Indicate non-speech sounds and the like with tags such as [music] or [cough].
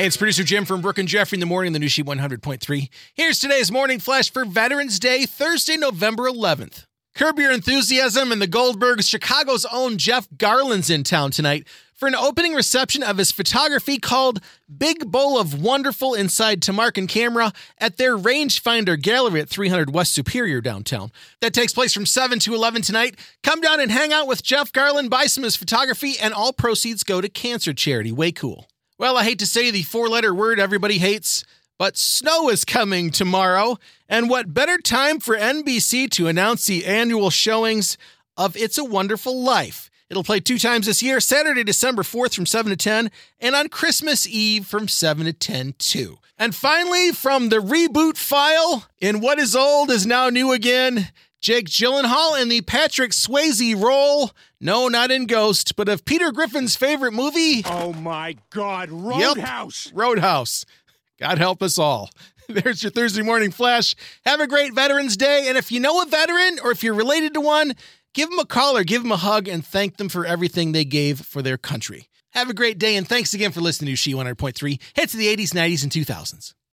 Hey, it's producer Jim from Brooke and Jeffrey in the morning, the new She 100.3. Here's today's morning flash for Veterans Day, Thursday, November 11th. Curb Your Enthusiasm and the Goldbergs, Chicago's own Jeff Garlin's in town tonight for an opening reception of his photography called Big Bowl of Wonderful Inside Tamarkin Camera at their Rangefinder Gallery at 300 West Superior downtown. That takes place from 7 to 11 tonight. Come down and hang out with Jeff Garland, buy some of his photography, and all proceeds go to cancer charity. Way cool. Well, I hate to say the four letter word everybody hates, but snow is coming tomorrow. And what better time for NBC to announce the annual showings of It's a Wonderful Life? It'll play two times this year Saturday, December 4th from 7 to 10, and on Christmas Eve from 7 to 10 too. And finally, from the reboot file, in What Is Old is Now New Again, Jake Gyllenhaal in the Patrick Swayze role. No, not in Ghost, but of Peter Griffin's favorite movie. Oh my God, Roadhouse! Yep, Roadhouse. God help us all. [laughs] There's your Thursday morning flash. Have a great Veterans Day. And if you know a veteran or if you're related to one, give them a call or give them a hug and thank them for everything they gave for their country. Have a great day and thanks again for listening to She 100.3. Hits of the 80s, 90s, and 2000s.